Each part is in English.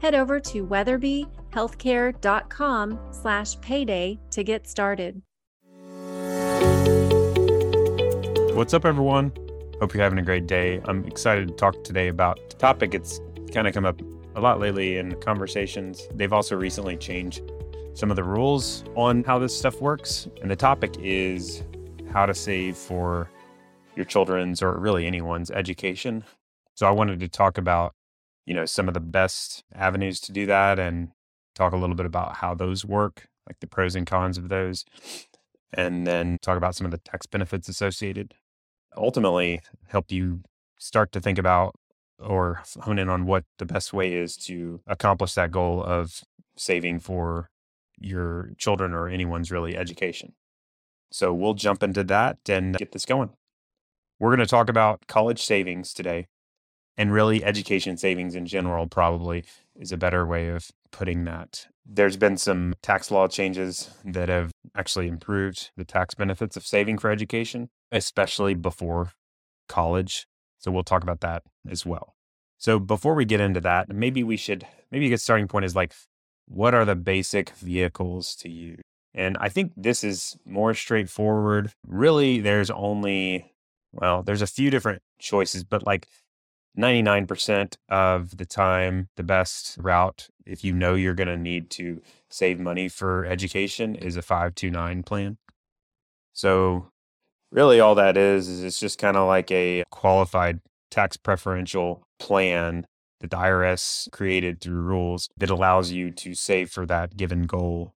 head over to weatherbyhealthcare.com slash payday to get started. What's up, everyone? Hope you're having a great day. I'm excited to talk today about a topic. It's kind of come up a lot lately in conversations. They've also recently changed some of the rules on how this stuff works. And the topic is how to save for your children's or really anyone's education. So I wanted to talk about, you know, some of the best avenues to do that and talk a little bit about how those work, like the pros and cons of those, and then talk about some of the tax benefits associated ultimately help you start to think about or hone in on what the best way is to accomplish that goal of saving for your children or anyone's really education. So we'll jump into that and get this going. We're going to talk about college savings today and really education savings in general, probably is a better way of putting that. There's been some tax law changes that have actually improved the tax benefits of saving for education especially before college. So we'll talk about that as well. So before we get into that, maybe we should, maybe a good starting point is like, what are the basic vehicles to use? And I think this is more straightforward. Really, there's only, well, there's a few different choices, but like 99% of the time, the best route, if you know you're going to need to save money for education, is a 529 plan. So really all that is is it's just kind of like a qualified tax preferential plan that the IRS created through rules that allows you to save for that given goal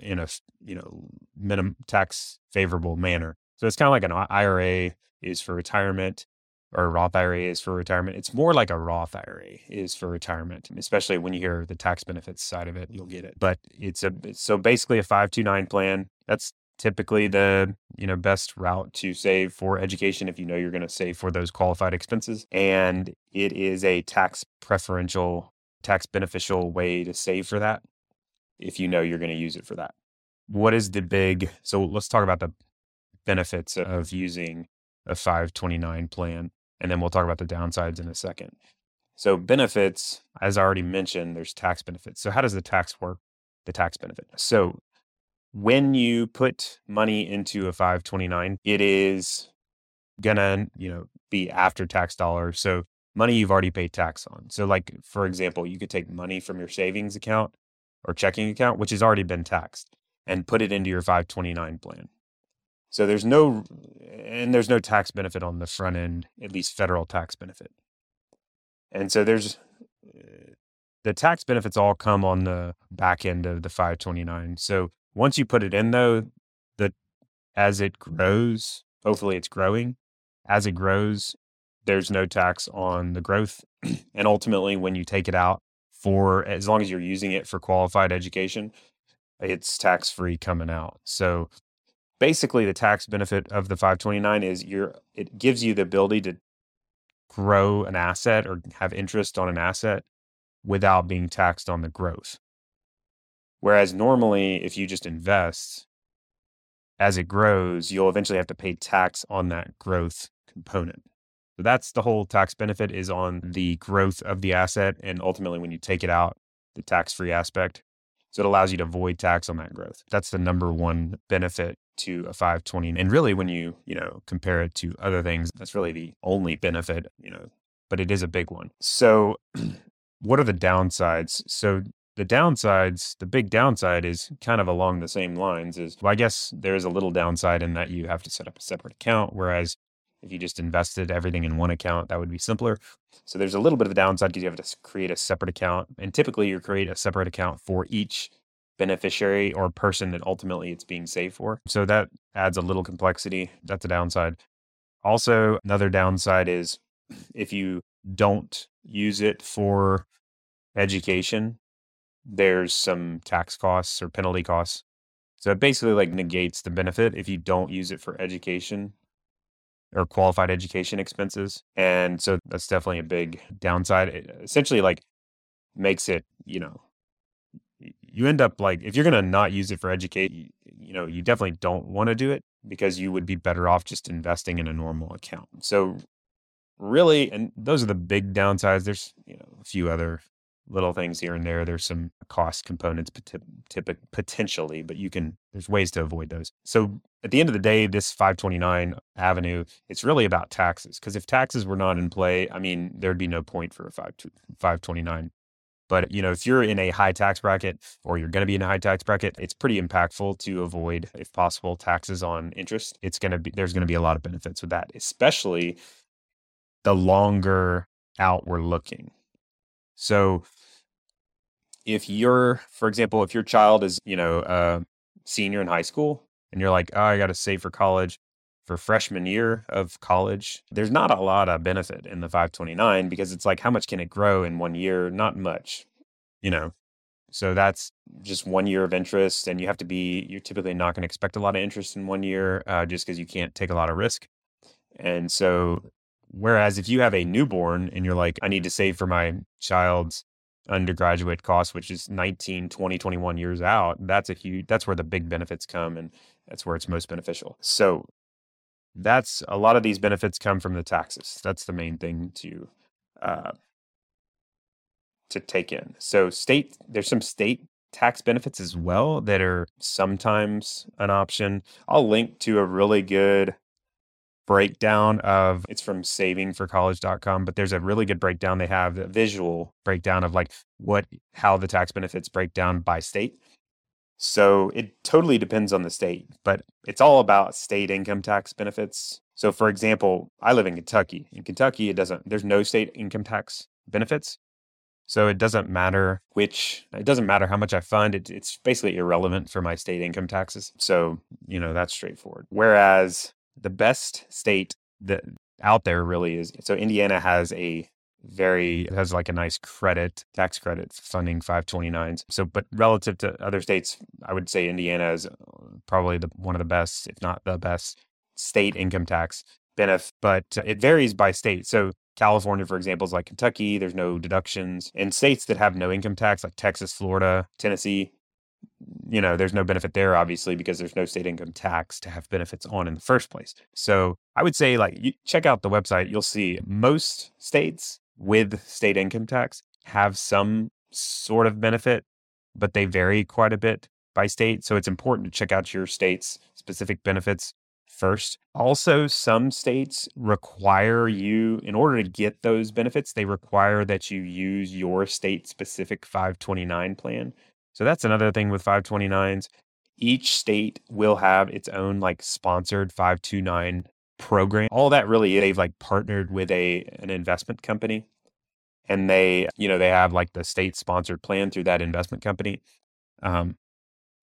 in a you know minimum tax favorable manner. So it's kind of like an IRA is for retirement or Roth IRA is for retirement. It's more like a Roth IRA is for retirement, especially when you hear the tax benefits side of it, you'll get it. But it's a so basically a 529 plan. That's typically the you know best route to save for education if you know you're going to save for those qualified expenses and it is a tax preferential tax beneficial way to save for that if you know you're going to use it for that what is the big so let's talk about the benefits of using a 529 plan and then we'll talk about the downsides in a second so benefits as i already mentioned there's tax benefits so how does the tax work the tax benefit so when you put money into a 529, it is gonna, you know, be after tax dollars. So money you've already paid tax on. So like for example, you could take money from your savings account or checking account, which has already been taxed, and put it into your 529 plan. So there's no and there's no tax benefit on the front end, at least federal tax benefit. And so there's uh, the tax benefits all come on the back end of the 529. So once you put it in though, the, as it grows, hopefully it's growing. As it grows, there's no tax on the growth. and ultimately, when you take it out for as long as you're using it for qualified education, it's tax free coming out. So basically the tax benefit of the 529 is you're it gives you the ability to grow an asset or have interest on an asset without being taxed on the growth. Whereas normally, if you just invest, as it grows, you'll eventually have to pay tax on that growth component. So that's the whole tax benefit is on the growth of the asset. And ultimately, when you take it out, the tax free aspect. So it allows you to avoid tax on that growth. That's the number one benefit to a 520. And really, when you, you know, compare it to other things, that's really the only benefit, you know, but it is a big one. So what are the downsides? So the downsides, the big downside is kind of along the same lines is well, I guess there is a little downside in that you have to set up a separate account, whereas if you just invested everything in one account, that would be simpler. So there's a little bit of a downside because you have to create a separate account. And typically you create a separate account for each beneficiary or person that ultimately it's being saved for. So that adds a little complexity. That's a downside. Also, another downside is if you don't use it for education, there's some tax costs or penalty costs. So it basically like negates the benefit if you don't use it for education or qualified education expenses. And so that's definitely a big downside. It essentially like makes it, you know, you end up like if you're going to not use it for educate, you know, you definitely don't want to do it because you would be better off just investing in a normal account. So really and those are the big downsides. There's, you know, a few other little things here and there. There's some cost components potentially, but you can, there's ways to avoid those. So at the end of the day, this 529 avenue, it's really about taxes. Because if taxes were not in play, I mean, there'd be no point for a 5, 529. But you know, if you're in a high tax bracket or you're going to be in a high tax bracket, it's pretty impactful to avoid, if possible, taxes on interest. It's going to be there's going to be a lot of benefits with that, especially the longer out we're looking. So if you're, for example, if your child is, you know, a senior in high school and you're like, oh, I got to save for college for freshman year of college, there's not a lot of benefit in the 529 because it's like, how much can it grow in one year? Not much, you know. So that's just one year of interest, and you have to be, you're typically not going to expect a lot of interest in one year uh, just because you can't take a lot of risk. And so, whereas if you have a newborn and you're like, I need to save for my child's undergraduate cost, which is 19, 20, 21 years out, that's a huge, that's where the big benefits come and that's where it's most beneficial. So that's a lot of these benefits come from the taxes. That's the main thing to, uh, to take in. So state, there's some state tax benefits as well that are sometimes an option. I'll link to a really good breakdown of it's from savingforcollege.com but there's a really good breakdown they have a visual breakdown of like what how the tax benefits break down by state so it totally depends on the state but it's all about state income tax benefits. So for example i live in kentucky. In kentucky it doesn't there's no state income tax benefits. So it doesn't matter which it doesn't matter how much i fund it, it's basically irrelevant for my state income taxes. So you know that's straightforward. Whereas the best state that out there really is so Indiana has a very has like a nice credit tax credit funding 529s so but relative to other states i would say indiana is uh, probably the one of the best if not the best state income tax benefit but it varies by state. So california for example is like kentucky there's no deductions. In states that have no income tax like texas florida tennessee you know, there's no benefit there, obviously, because there's no state income tax to have benefits on in the first place. So I would say, like, you check out the website, you'll see most states with state income tax have some sort of benefit, but they vary quite a bit by state. So it's important to check out your state's specific benefits first. Also, some states require you, in order to get those benefits, they require that you use your state specific 529 plan. So that's another thing with 529s. Each state will have its own like sponsored 529 program. All that really they've like partnered with a an investment company and they, you know, they have like the state sponsored plan through that investment company. Um,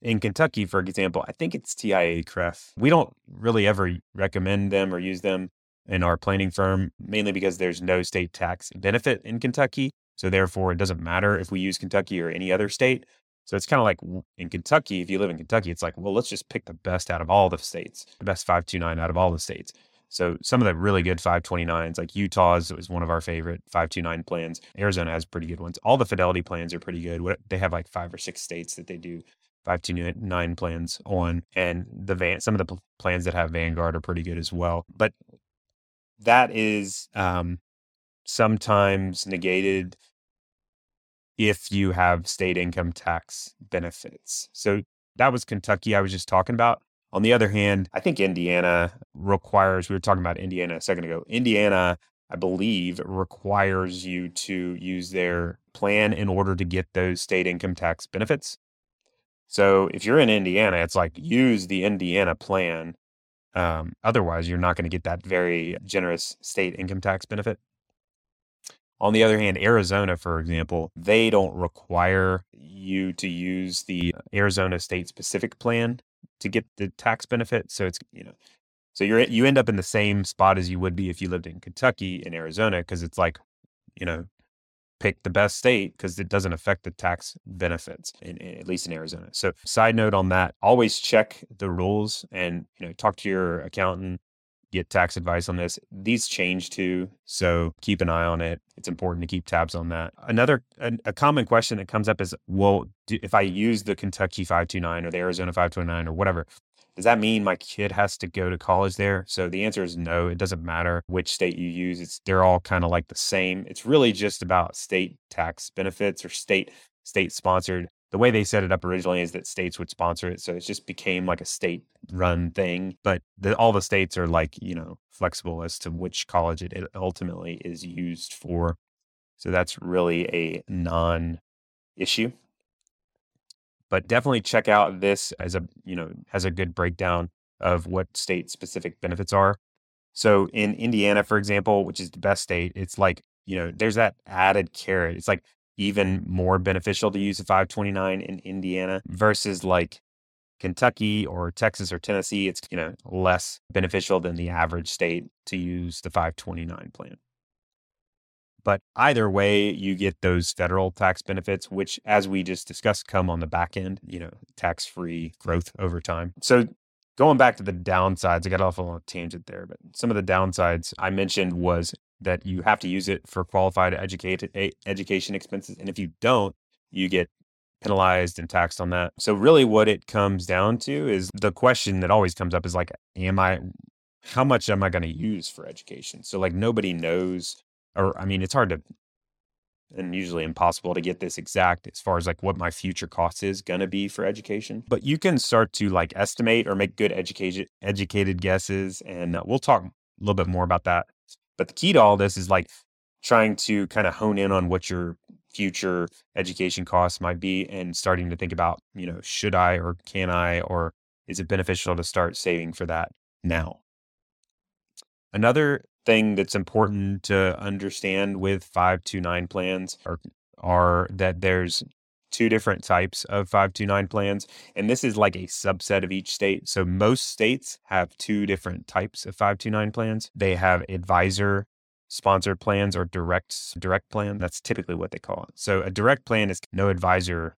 in Kentucky, for example, I think it's TIAA-CREF. We don't really ever recommend them or use them in our planning firm, mainly because there's no state tax benefit in Kentucky. So therefore, it doesn't matter if we use Kentucky or any other state. So it's kind of like in Kentucky, if you live in Kentucky, it's like, well, let's just pick the best out of all the states, the best 529 out of all the states. So some of the really good 529s, like Utah's is one of our favorite 529 plans. Arizona has pretty good ones. All the Fidelity plans are pretty good. They have like five or six states that they do 529 plans on, and the van some of the plans that have Vanguard are pretty good as well. But that is um, sometimes negated if you have state income tax benefits. So that was Kentucky I was just talking about. On the other hand, I think Indiana requires, we were talking about Indiana a second ago. Indiana, I believe, requires you to use their plan in order to get those state income tax benefits. So if you're in Indiana, it's like use the Indiana plan. Um, otherwise, you're not going to get that very generous state income tax benefit. On the other hand, Arizona, for example, they don't require you to use the uh, Arizona state specific plan to get the tax benefit. So it's, you know, so you're you end up in the same spot as you would be if you lived in Kentucky in Arizona because it's like, you know, pick the best state because it doesn't affect the tax benefits, in, in, at least in Arizona. So, side note on that: always check the rules and you know talk to your accountant get tax advice on this. These change too, so keep an eye on it. It's important to keep tabs on that. Uh, Another a, a common question that comes up is, well, do, if I use the Kentucky 529 or the Arizona 529 or whatever, does that mean my kid has to go to college there? So the answer is no. It doesn't matter which state you use. It's they're all kind of like the same. It's really just about state tax benefits or state state sponsored the way they set it up originally is that states would sponsor it. So it just became like a state run thing. But the, all the states are like, you know, flexible as to which college it ultimately is used for. So that's really a non issue. But definitely check out this as a, you know, has a good breakdown of what state specific benefits are. So in Indiana, for example, which is the best state, it's like, you know, there's that added carrot. It's like even more beneficial to use a 529 in Indiana versus like Kentucky or Texas or Tennessee. It's, you know, less beneficial than the average state to use the 529 plan. But either way, you get those federal tax benefits, which, as we just discussed, come on the back end, you know, tax free growth over time. So, going back to the downsides, I got off on a tangent there, but some of the downsides I mentioned was that you have to use it for qualified educated education expenses, and if you don't, you get penalized and taxed on that. So really, what it comes down to is the question that always comes up is like, am I? How much am I going to use for education? So like nobody knows, or I mean, it's hard to and usually impossible to get this exact as far as like what my future cost is going to be for education but you can start to like estimate or make good educated educated guesses and uh, we'll talk a little bit more about that but the key to all this is like trying to kind of hone in on what your future education costs might be and starting to think about, you know, should I or can I or is it beneficial to start saving for that now? Another thing that's important to understand with 529 plans are, are that there's two different types of 529 plans. And this is like a subset of each state. So most states have two different types of 529 plans. They have advisor sponsored plans or direct direct plan. That's typically what they call it. So a direct plan is no advisor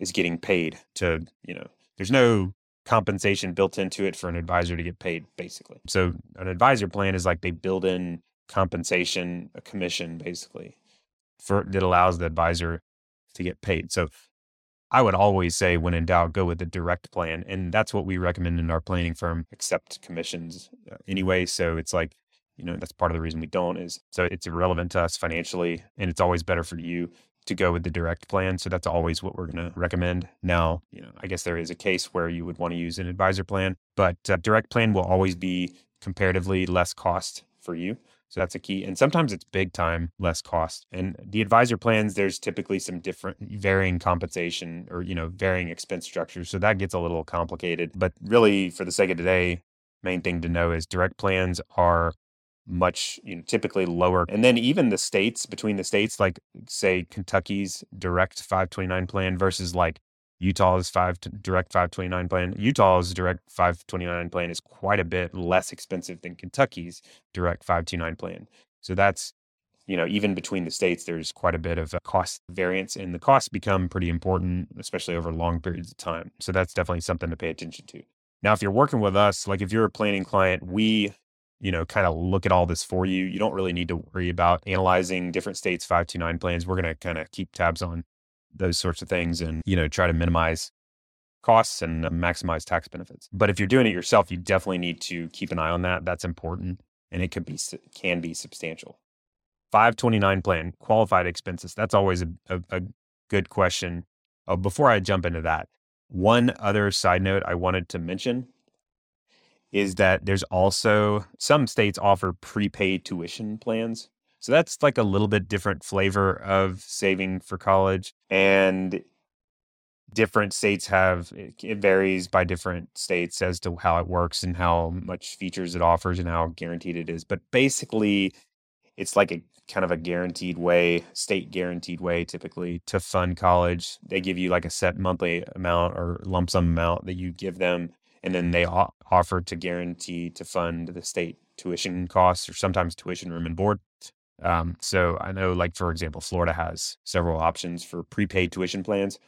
is getting paid to, you know, there's no compensation built into it for an advisor to get paid basically. So an advisor plan is like they build in compensation, a commission basically for that allows the advisor to get paid. So I would always say, when in doubt, go with the direct plan. And that's what we recommend in our planning firm, accept commissions uh, anyway. So it's like, you know, that's part of the reason we don't is so it's irrelevant to us financially. And it's always better for you to go with the direct plan. So that's always what we're going to recommend. Now, you know, I guess there is a case where you would want to use an advisor plan, but uh, direct plan will always be comparatively less cost for you. So that's a key. And sometimes it's big time, less cost. And the advisor plans, there's typically some different varying compensation or, you know, varying expense structures. So that gets a little complicated. But really, for the sake of today, main thing to know is direct plans are much you know typically lower and then even the states between the states like say kentucky's direct 529 plan versus like Utah's five direct 529 plan. Utah's direct 529 plan is quite a bit less expensive than Kentucky's direct 529 plan. So that's, you know, even between the states, there's quite a bit of uh, cost variance, and the costs become pretty important, especially over long periods of time. So that's definitely something to pay attention to. Now, if you're working with us, like if you're a planning client, we you know, kind of look at all this for you. You don't really need to worry about analyzing different states' 529 plans. We're going to kind of keep tabs on those sorts of things and, you know, try to minimize costs and maximize tax benefits. But if you're doing it yourself, you definitely need to keep an eye on that. That's important and it could be can be substantial. 529 plan, qualified expenses. That's always a, a, a good question. Oh, before I jump into that, one other side note I wanted to mention is that there's also some states offer prepaid tuition plans. So that's like a little bit different flavor of saving for college. And different states have, eh, it varies by different states as to how it works and how much features it offers and how guaranteed it is. But basically, it's like a kind of a guaranteed way, state guaranteed way typically to fund college. They give you like a set monthly amount or lump sum amount that you give them. And then they offer to guarantee to fund the state tuition costs or sometimes tuition room and board Um, so I know, like, for example, Florida has several options for prepaid tuition plans.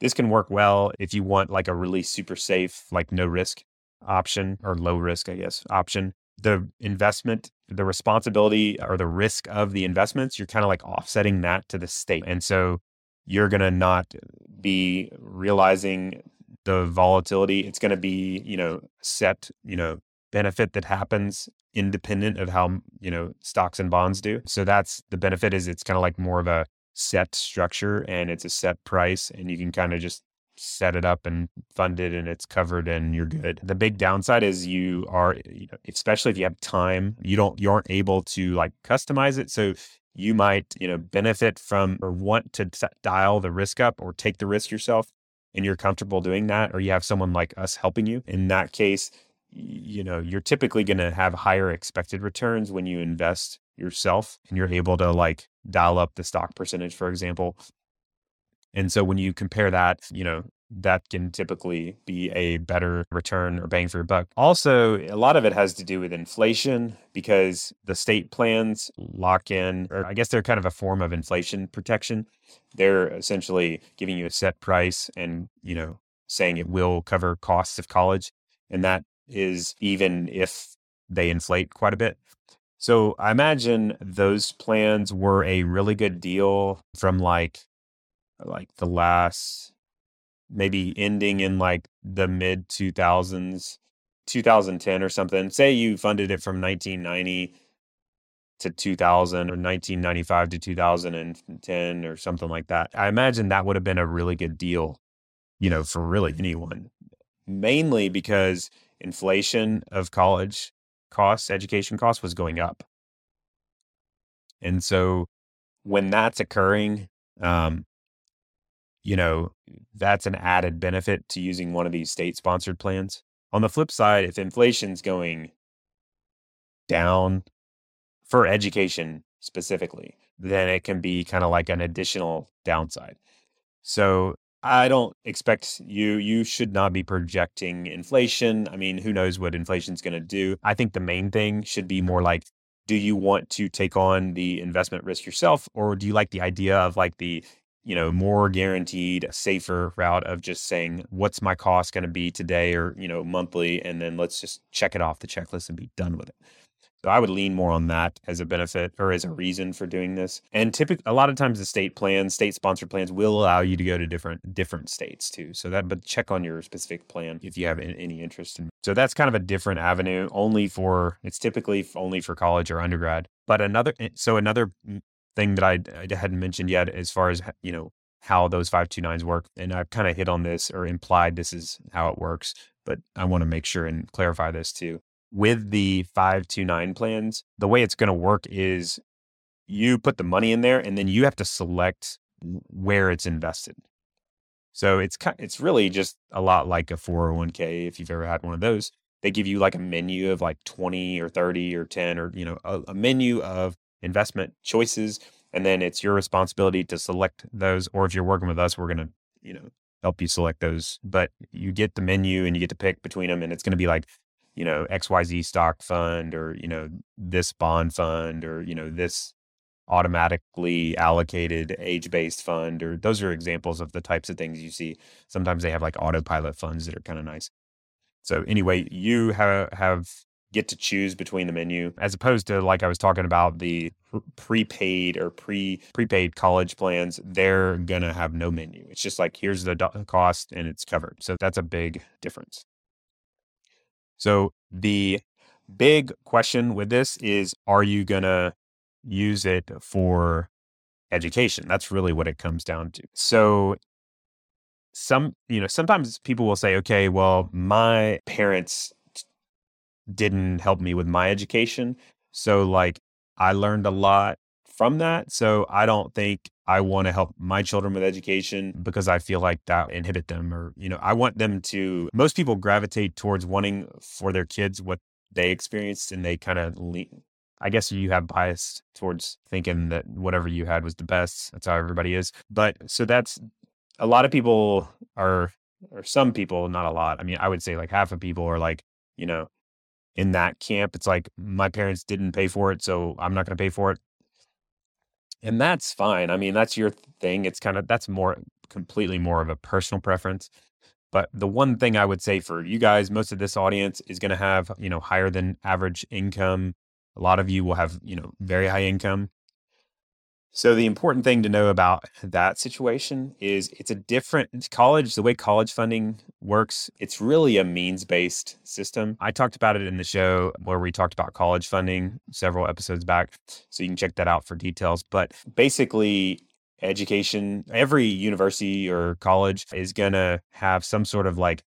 This can work well if you want like a really super safe, like no risk option or low risk, I guess, option. The investment, the responsibility or the risk of the investments, you're kind of like offsetting that to the state. And so you're going to not be realizing the volatility. It's going to be, you know, set, you know, benefit that happens independent of how, you know, stocks and bonds do. So that's the benefit is it's kind of like more of a set structure and it's a set price and you can kind of just set it up and fund it and it's covered and you're good. The big downside is you are you know, especially if you have time, you don't you aren't able to like customize it. So you might, you know, benefit from or want to dial the risk up or take the risk yourself and you're comfortable doing that or you have someone like us helping you. In that case, you know, you're typically going to have higher expected returns when you invest yourself and you're able to like dial up the stock percentage, for example. And so when you compare that, you know, that can typically be a better return or bang for your buck. Also, a lot of it has to do with inflation because the state plans lock in, or I guess they're kind of a form of inflation protection. They're essentially giving you a set price and, you know, saying it will cover costs of college. And that is even if they inflate quite a bit. So I imagine those plans were a really good deal from like like the last maybe ending in like the mid 2000s 2010 or something. Say you funded it from 1990 to 2000 or 1995 to 2010 or something like that. I imagine that would have been a really good deal you know for really anyone. Mainly because inflation of college costs, education costs was going up. And so when that's occurring, um, you know, that's an added benefit to using one of these state sponsored plans. On the flip side, if inflation's going down for education specifically, then it can be kind of like an additional downside. So I don't expect you, you should not be projecting inflation. I mean, who knows what inflation's going to do? I think the main thing should be more like, do you want to take on the investment risk yourself? Or do you like the idea of like the, you know, more guaranteed, safer route of just saying, what's my cost going to be today or, you know, monthly? And then let's just check it off the checklist and be done with it. So I would lean more on that as a benefit or as a reason for doing this. And typically, a lot of times the state plans, state sponsored plans will allow you to go to different different states too. So that, but check on your specific plan if you have any interest in. So that's kind of a different avenue. Only for it's typically only for college or undergrad. But another, eh, so another thing that I, I hadn't mentioned yet, as far as you know how those 529s work. And I've kind of hit on this or implied this is how it works, but I want to make sure and clarify this too with the 529 plans, the way it's going to work is you put the money in there and then you have to select where it's invested. So it's it's really just a lot like a 401k if you've ever had one of those. They give you like a menu of like 20 or 30 or 10 or you know a, a menu of investment choices and then it's your responsibility to select those or if you're working with us we're going to, you know, help you select those. But you get the menu and you get to pick between them and it's going to be like you know, XYZ stock fund or, you know, this bond fund or, you know, this automatically allocated age based fund or those are examples of the types of things you see. Sometimes they have like autopilot funds that are kind of nice. So anyway, you have have get to choose between the menu as opposed to like I was talking about the prepaid or pre prepaid college plans they're to have no menu. It's just like here's the cost and it's covered. So that's a big difference. So the big question with this is are you going to use it for education? That's really what it comes down to. So some, you know, sometimes people will say, okay, well, my parents didn't help me with my education. So like I learned a lot from that. So I don't think I want to help my children with education because I feel like that inhibit them or you know I want them to most people gravitate towards wanting for their kids what they experienced and they kind of lean I guess you have bias towards thinking that whatever you had was the best. That's how everybody is. But so that's a lot of people are or some people, not a lot. I mean, I would say like half of people are like, you know, in that camp. It's like my parents didn't pay for it, so I'm not going to pay for it. And that's fine. I mean, that's your thing. It's kind of, that's more completely more of a personal preference. But the one thing I would say for you guys, most of this audience is going to have, you know, higher than average income. A lot of you will have, you know, very high income. So the important thing to know about that situation is it's a different college, the way college funding works, it's really a means-based system. I talked about it in the show where we talked about college funding several episodes back, so you can check that out for details, but basically education, every university or college is going to have some sort of like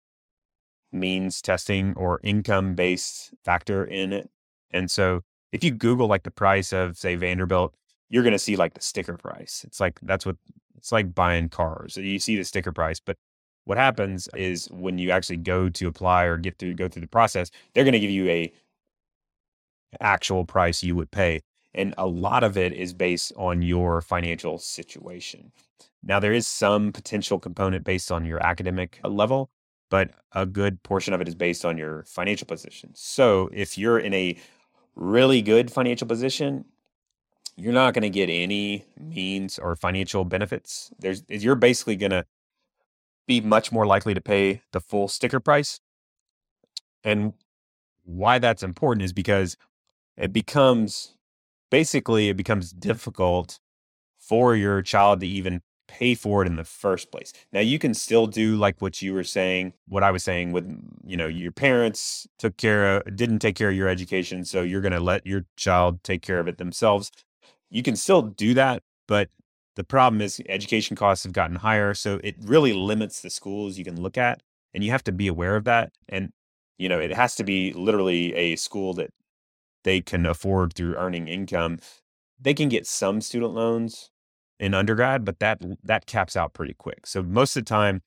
means testing or income based factor in it. And so if you Google like the price of, say, Vanderbilt you're going to see like the sticker price. It's like that's what it's like buying cars. You see the sticker price, but what happens is when you actually go to apply or get to go through the process, they're going to give you a actual price you would pay. And a lot of it is based on your financial situation. Now, there is some potential component based on your academic level, but a good portion of it is based on your financial position. So if you're in a really good financial position, you're not going to get any means or financial benefits. There's you're basically going to be much more likely to pay the full sticker price. And why that's important is because it becomes basically it becomes difficult for your child to even pay for it in the first place. Now you can still do like what you were saying, what I was saying with you know your parents took care of didn't take care of your education so you're going to let your child take care of it themselves you can still do that, but the problem is education costs have gotten higher. So it really limits the schools you can look at. And you have to be aware of that. And, you know, it has to be literally a school that they can afford through earning income. They can get some student loans in undergrad, but that that caps out pretty quick. So most of the time,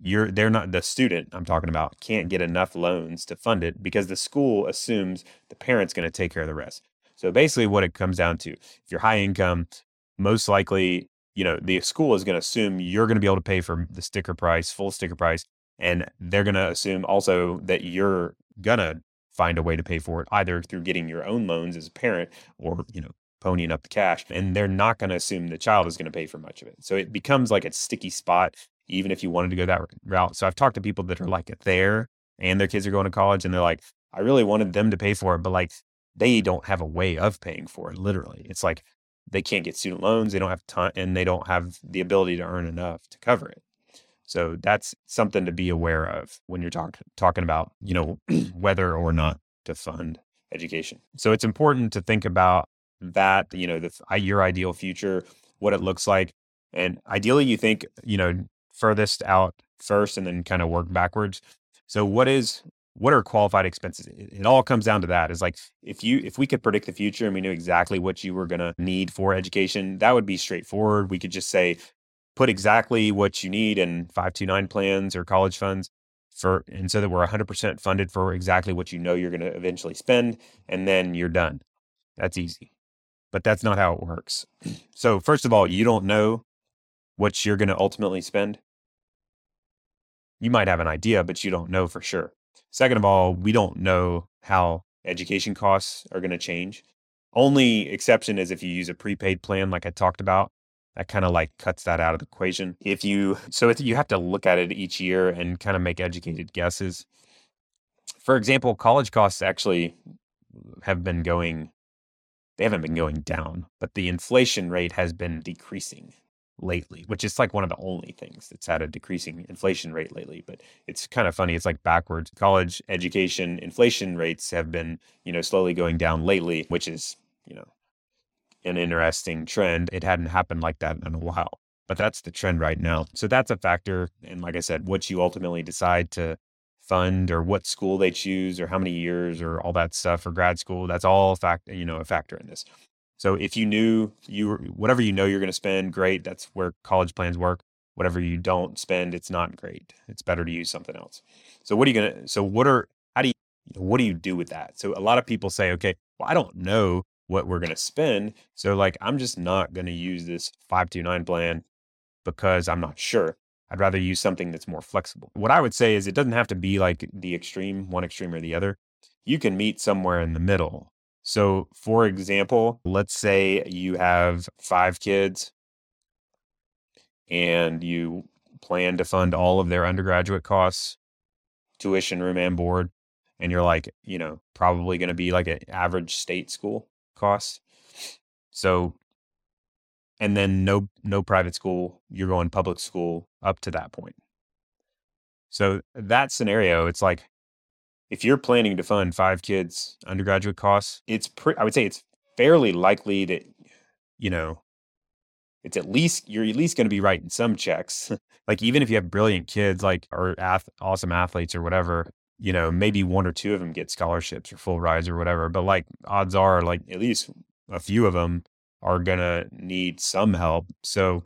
you're they're not the student I'm talking about can't get enough loans to fund it because the school assumes the parent's going to take care of the rest. So basically, what it comes down to, if you're high income, most likely, you know, the school is going to assume you're going to be able to pay for the sticker price, full sticker price, and they're going to assume also that you're going to find a way to pay for it either through getting your own loans as a parent or, you know, ponying up the cash. And they're not going to assume the child is going to pay for much of it. So it becomes like a sticky spot, even if you wanted to go that route. So I've talked to people that are like there and their kids are going to college and they're like, I really wanted them to pay for it, but like they don't have a way of paying for it. Literally, it's like they can't get student loans, they don't have time, and they don't have the ability to earn enough to cover it. So that's something to be aware of when you're talking talking about you know whether or not to fund education. So it's important to think about that you know the your ideal future, what it looks like, and ideally you think you know furthest out first, and then kind of work backwards. So what is what are qualified expenses? It, it, all comes down to that is like if you if we could predict the future and we knew exactly what you were going to need for education that would be straightforward. We could just say put exactly what you need in 529 plans or college funds for and so that we're 100% funded for exactly what you know you're going to eventually spend and then you're done. That's easy. But that's not how it works. So first of all you don't know what you're going to ultimately spend. You might have an idea but you don't know for sure Second of all, we don't know how education costs are going to change. Only exception is if you use a prepaid plan, like I talked about. That kind of like cuts that out of the equation. If you, so if you have to look at it each year and kind of make educated guesses. For example, college costs actually have been going, they haven't been going down, but the inflation rate has been decreasing lately, which is like one of the only things that's had a decreasing inflation rate lately. But it's kind of funny. It's like backwards. College education inflation rates have been, you know, slowly going down lately, which is, you know, an interesting trend. It hadn't happened like that in a while, but that's the trend right now. So that's a factor. And like I said, what you ultimately decide to fund or what school they choose or how many years or all that stuff for grad school, that's all fact, you know, a factor in this. So if you knew you whatever you know you're going to spend, great. That's where college plans work. Whatever you don't spend, it's not great. It's better to use something else. So what are you going to so what are how do you what do you do with that? So a lot of people say, okay, well I don't know what we're going to spend, so like I'm just not going to use this 529 plan because I'm not sure. I'd rather use something that's more flexible. What I would say is it doesn't have to be like the extreme, one extreme or the other. You can meet somewhere in the middle So, for example, let's say you have five kids and you plan to fund all of their undergraduate costs, tuition, room, and board, and you're like, you know, probably going to be like an average state school cost. So, and then no no private school, you're going public school up to that point. So that scenario, it's like if you're planning to fund five kids undergraduate costs, it's pretty. I would say it's fairly likely that you know it's at least you're at least going to be writing some checks. like even if you have brilliant kids, like or ath- awesome athletes or whatever, you know, maybe one or two of them get scholarships or full rides or whatever. But like odds are, like at least a few of them are gonna need some help. So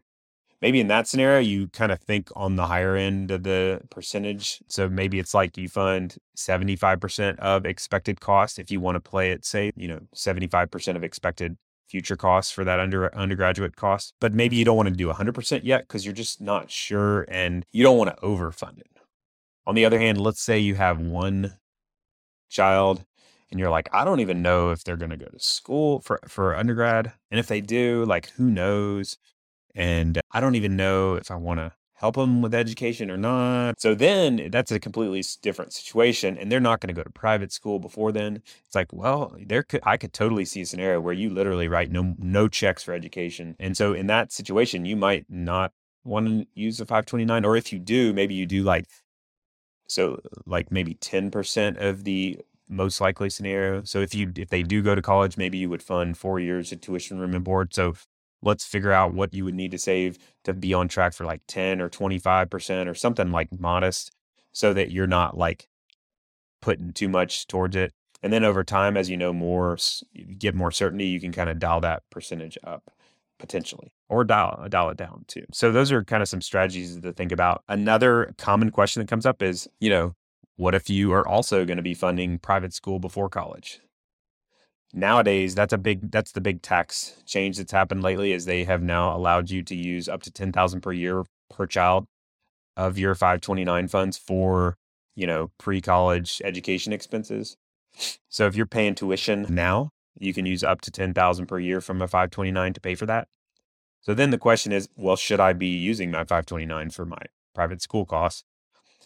maybe in that scenario, you kind of think on the higher end of the percentage. So maybe it's like you fund 75% of expected cost if you want to play it, say, you know, 75% of expected future costs for that under undergraduate cost. But maybe you don't want to do 100% yet because you're just not sure and you don't want to overfund it. On the other hand, let's say you have one child and you're like, I don't even know if they're going to go to school for, for undergrad. And if they do, like, who knows? And I don't even know if I want to help them with education or not. So then that's a completely different situation. And they're not going to go to private school before then. It's like, well, there could, I could totally see a scenario where you literally write no, no checks for education. And so in that situation, you might not want to use a 529, or if you do, maybe you do like, so like maybe 10% of the most likely scenario. So if you if they do go to college, maybe you would fund four years of tuition, room, and board. So let's figure out what you would need to save to be on track for like 10 or 25% or something like modest so that you're not like putting too much towards it. And then over time, as you know more, get more certainty, you can kind of dial that percentage up potentially or dial, dial it down too. So those are kind of some strategies to think about. Another common question that comes up is, you know, what if you are also going to be funding private school before college? Nowadays that's a big that's the big tax change that's happened lately is they have now allowed you to use up to 10,000 per year per child of your 529 funds for you know pre-college education expenses. So if you're paying tuition now you can use up to 10,000 per year from a 529 to pay for that. So then the question is well should i be using my 529 for my private school costs?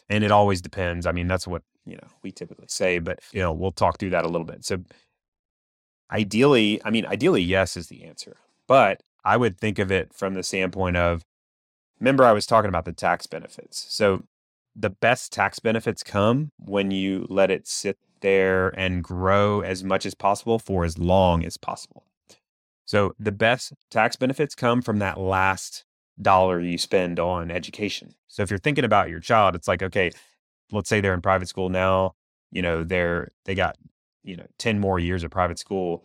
And it always depends. I mean that's what you know we typically say but you know we'll talk through that a little bit. So Ideally, I mean, ideally, yes is the answer. But I would think of it from the standpoint of remember, I was talking about the tax benefits. So the best tax benefits come when you let it sit there and grow as much as possible for as long as possible. So the best tax benefits come from that last dollar you spend on education. So if you're thinking about your child, it's like, okay, let's say they're in private school now, you know, they're they got you know 10 more years of private school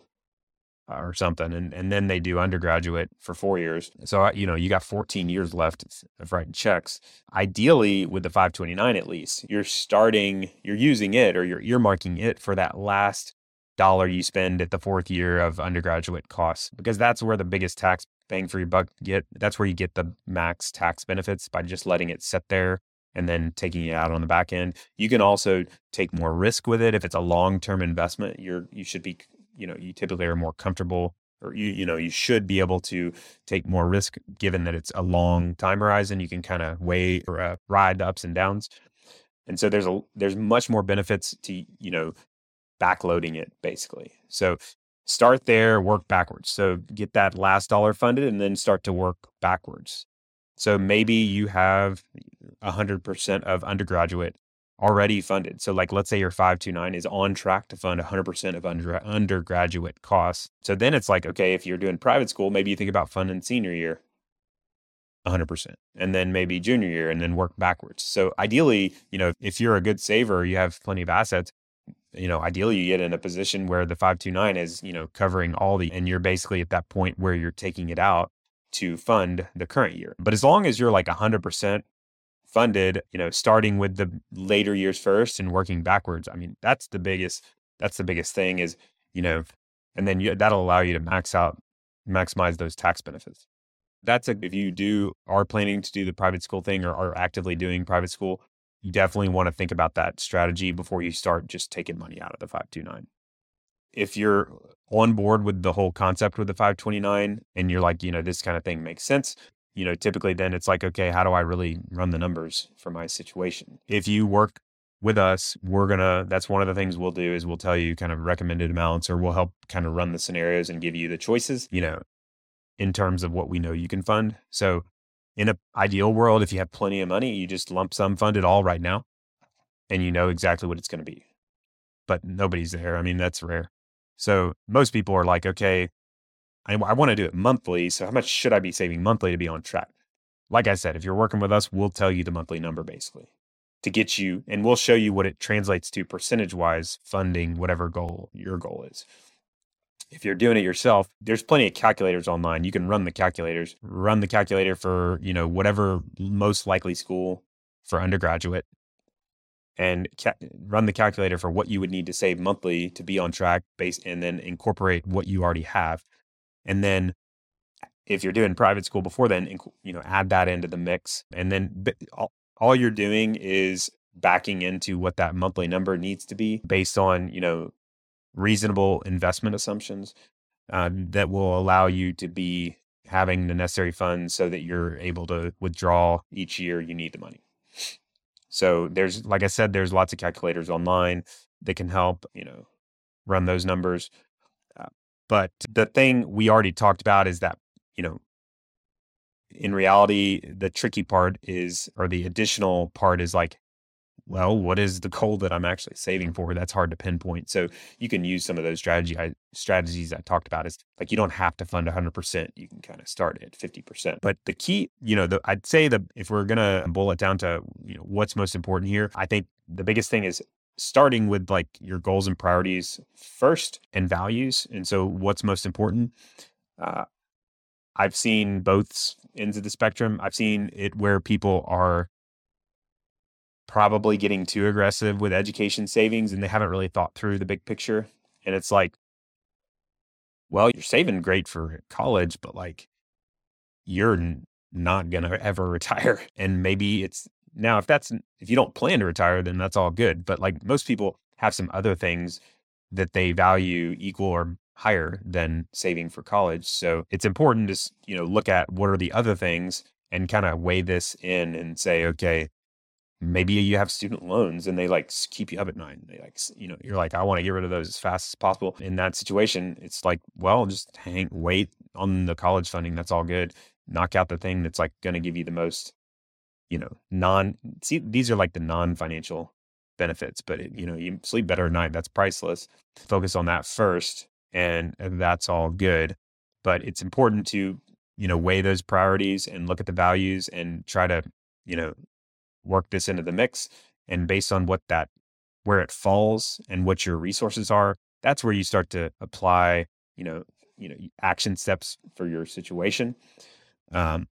or something and, and then they do undergraduate for four years. So you know you got 14 years left of writing checks. Ideally with the 529 at least you're starting you're using it or you're earmarking it for that last dollar you spend at the fourth year of undergraduate costs because that's where the biggest tax bang for your buck get that's where you get the max tax benefits by just letting it sit there and then taking it out on the back end. You can also take more risk with it if it's a long-term investment. You're you should be you know you typically are more comfortable or you you know you should be able to take more risk given that it's a long time horizon. You can kind of weigh or uh, ride the ups and downs. And so there's a there's much more benefits to you know backloading it basically. So start there, work backwards. So get that last dollar funded and then start to work backwards. So maybe you have 100% of undergraduate already funded. So like let's say your 529 is on track to fund 100% of under, undergraduate costs. So then it's like okay, if you're doing private school, maybe you think about funding senior year 100% and then maybe junior year and then work backwards. So ideally, you know, if you're a good saver, you have plenty of assets, you know, ideally you get in a position where the 529 is, you know, covering all the and you're basically at that point where you're taking it out to fund the current year. But as long as you're like 100% funded, you know, starting with the later years first and working backwards. I mean, that's the biggest that's the biggest thing is, you know, and then you, that'll allow you to max out maximize those tax benefits. That's a, if you do are planning to do the private school thing or are actively doing private school, you definitely want to think about that strategy before you start just taking money out of the 529. If you're on board with the whole concept with the 529 and you're like, you know, this kind of thing makes sense, you know, typically then it's like, okay, how do I really run the numbers for my situation? If you work with us, we're gonna that's one of the things we'll do is we'll tell you kind of recommended amounts or we'll help kind of run the scenarios and give you the choices, you know, in terms of what we know you can fund. So in an ideal world, if you have plenty of money, you just lump sum fund it all right now and you know exactly what it's going to be. But nobody's there. I mean, that's rare. So most people are like, okay, I, I want to do it monthly. So how much should I be saving monthly to be on track? Like I said, if you're working with us, we'll tell you the monthly number basically to get you, and we'll show you what it translates to percentage wise funding whatever goal your goal is. If you're doing it yourself, there's plenty of calculators online. You can run the calculators, run the calculator for, you know, whatever most likely school for undergraduate and ca- run the calculator for what you would need to save monthly to be on track based and then incorporate what you already have. And then if you're doing private school before then you know add that into the mix. And then all, all you're doing is backing into what that monthly number needs to be based on you know reasonable investment assumptions uh, that will allow you to be having the necessary funds so that you're able to withdraw each year you need the money so there's, like I said, there's lots of calculators online that can help, you know, run those numbers. Uh, but the thing we already talked about is that, you know, in reality, the tricky part is, or the additional part is like well, what is the goal that I'm actually saving for? That's hard to pinpoint. So you can use some of those strategy I, strategies I talked about. Is like you don't have to fund 100%. You can kind of start at 50%. But the key, you know, the, I'd say that if we're gonna boil it down to you know what's most important here, I think the biggest thing is starting with like your goals and priorities first and values. And so what's most important? Uh, I've seen both ends of the spectrum. I've seen it where people are probably getting too aggressive with education savings and they haven't really thought through the big picture. And it's like, well, you're saving great for college, but like you're n- not going to ever retire. And maybe it's now, if that's, if you don't plan to retire, then that's all good. But like most people have some other things that they value equal or higher than saving for college. So it's important to, you know, look at what are the other things and kind of weigh this in and say, okay, maybe you have student loans and they like keep you up at night. They like, you know, you're like, I want to get rid of those as fast as possible. In that situation, it's like, well, just hang, wait on the college funding. That's all good. Knock out the thing that's like going to give you the most, you know, non, see, these are like the non financial benefits, but it, you know, you sleep better at night. That's priceless. Focus on that first. And that's all good. But it's important to, you know, weigh those priorities and look at the values and try to, you know, work this into the mix. And based on what that, where it falls and what your resources are, that's where you start to apply, you know, you know, action steps for your situation. Um,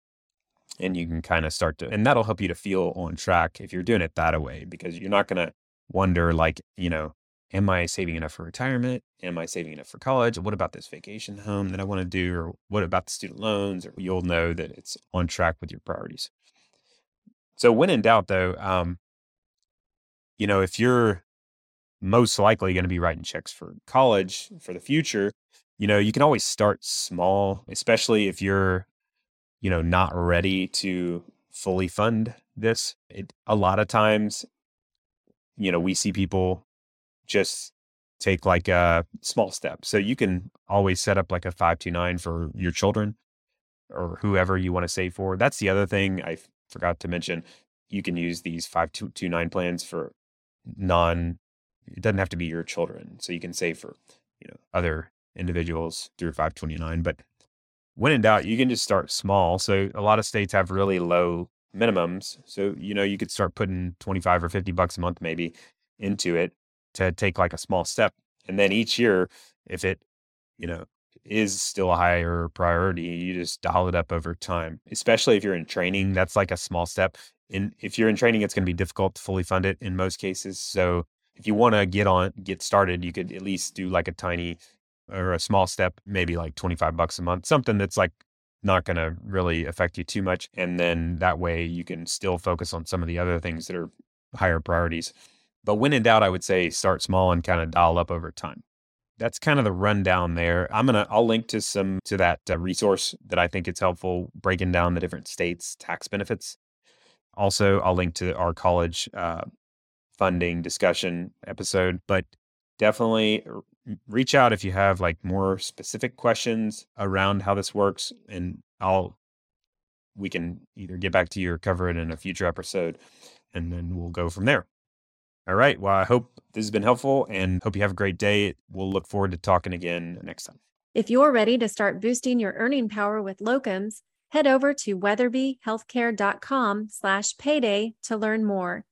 and you can kind of start to, and that'll help you to feel on track if you're doing it that way, because you're not going to wonder, like, you know, am I saving enough for retirement? Am I saving enough for college? What about this vacation home that I want to do? Or what about the student loans? Or you'll know that it's on track with your priorities. So when in doubt, though, um, you know, if you're most likely going to be writing checks for college for the future, you know, you can always start small, especially if you're, you know, not ready to fully fund this. It, a lot of times, you know, we see people just take like a small step. So you can always set up like a 529 for your children or whoever you want to save for. That's the other thing I forgot to mention, you can use these 5229 plans for non it doesn't have to be your children. So you can save for, you know, other individuals through 529, but when in doubt, you can just start small. So a lot of states have really low minimums. So, you know, you could start putting 25 or 50 bucks a month maybe into it to take like a small step. And then each year, if it, you know, is still a higher priority. You just dial it up over time, especially if you're in training. That's like a small step. And if you're in training, it's going to be difficult to fully fund it in most cases. So if you want to get on, get started, you could at least do like a tiny or a small step, maybe like 25 bucks a month, something that's like not going to really affect you too much. And then that way you can still focus on some of the other things that are higher priorities. But when in doubt, I would say start small and kind of dial up over time. That's kind of the rundown there. I'm gonna I'll link to some to that uh, resource that I think it's helpful breaking down the different states' tax benefits. Also, I'll link to our college uh, funding discussion episode, but definitely reach out if you have like more specific questions around how this works, and I'll we can either get back to you or cover it in a future episode, and then we'll go from there. All right. Well, I hope this has been helpful and hope you have a great day. We'll look forward to talking again next time. If you're ready to start boosting your earning power with locums, head over to weatherbyhealthcare.com slash payday to learn more.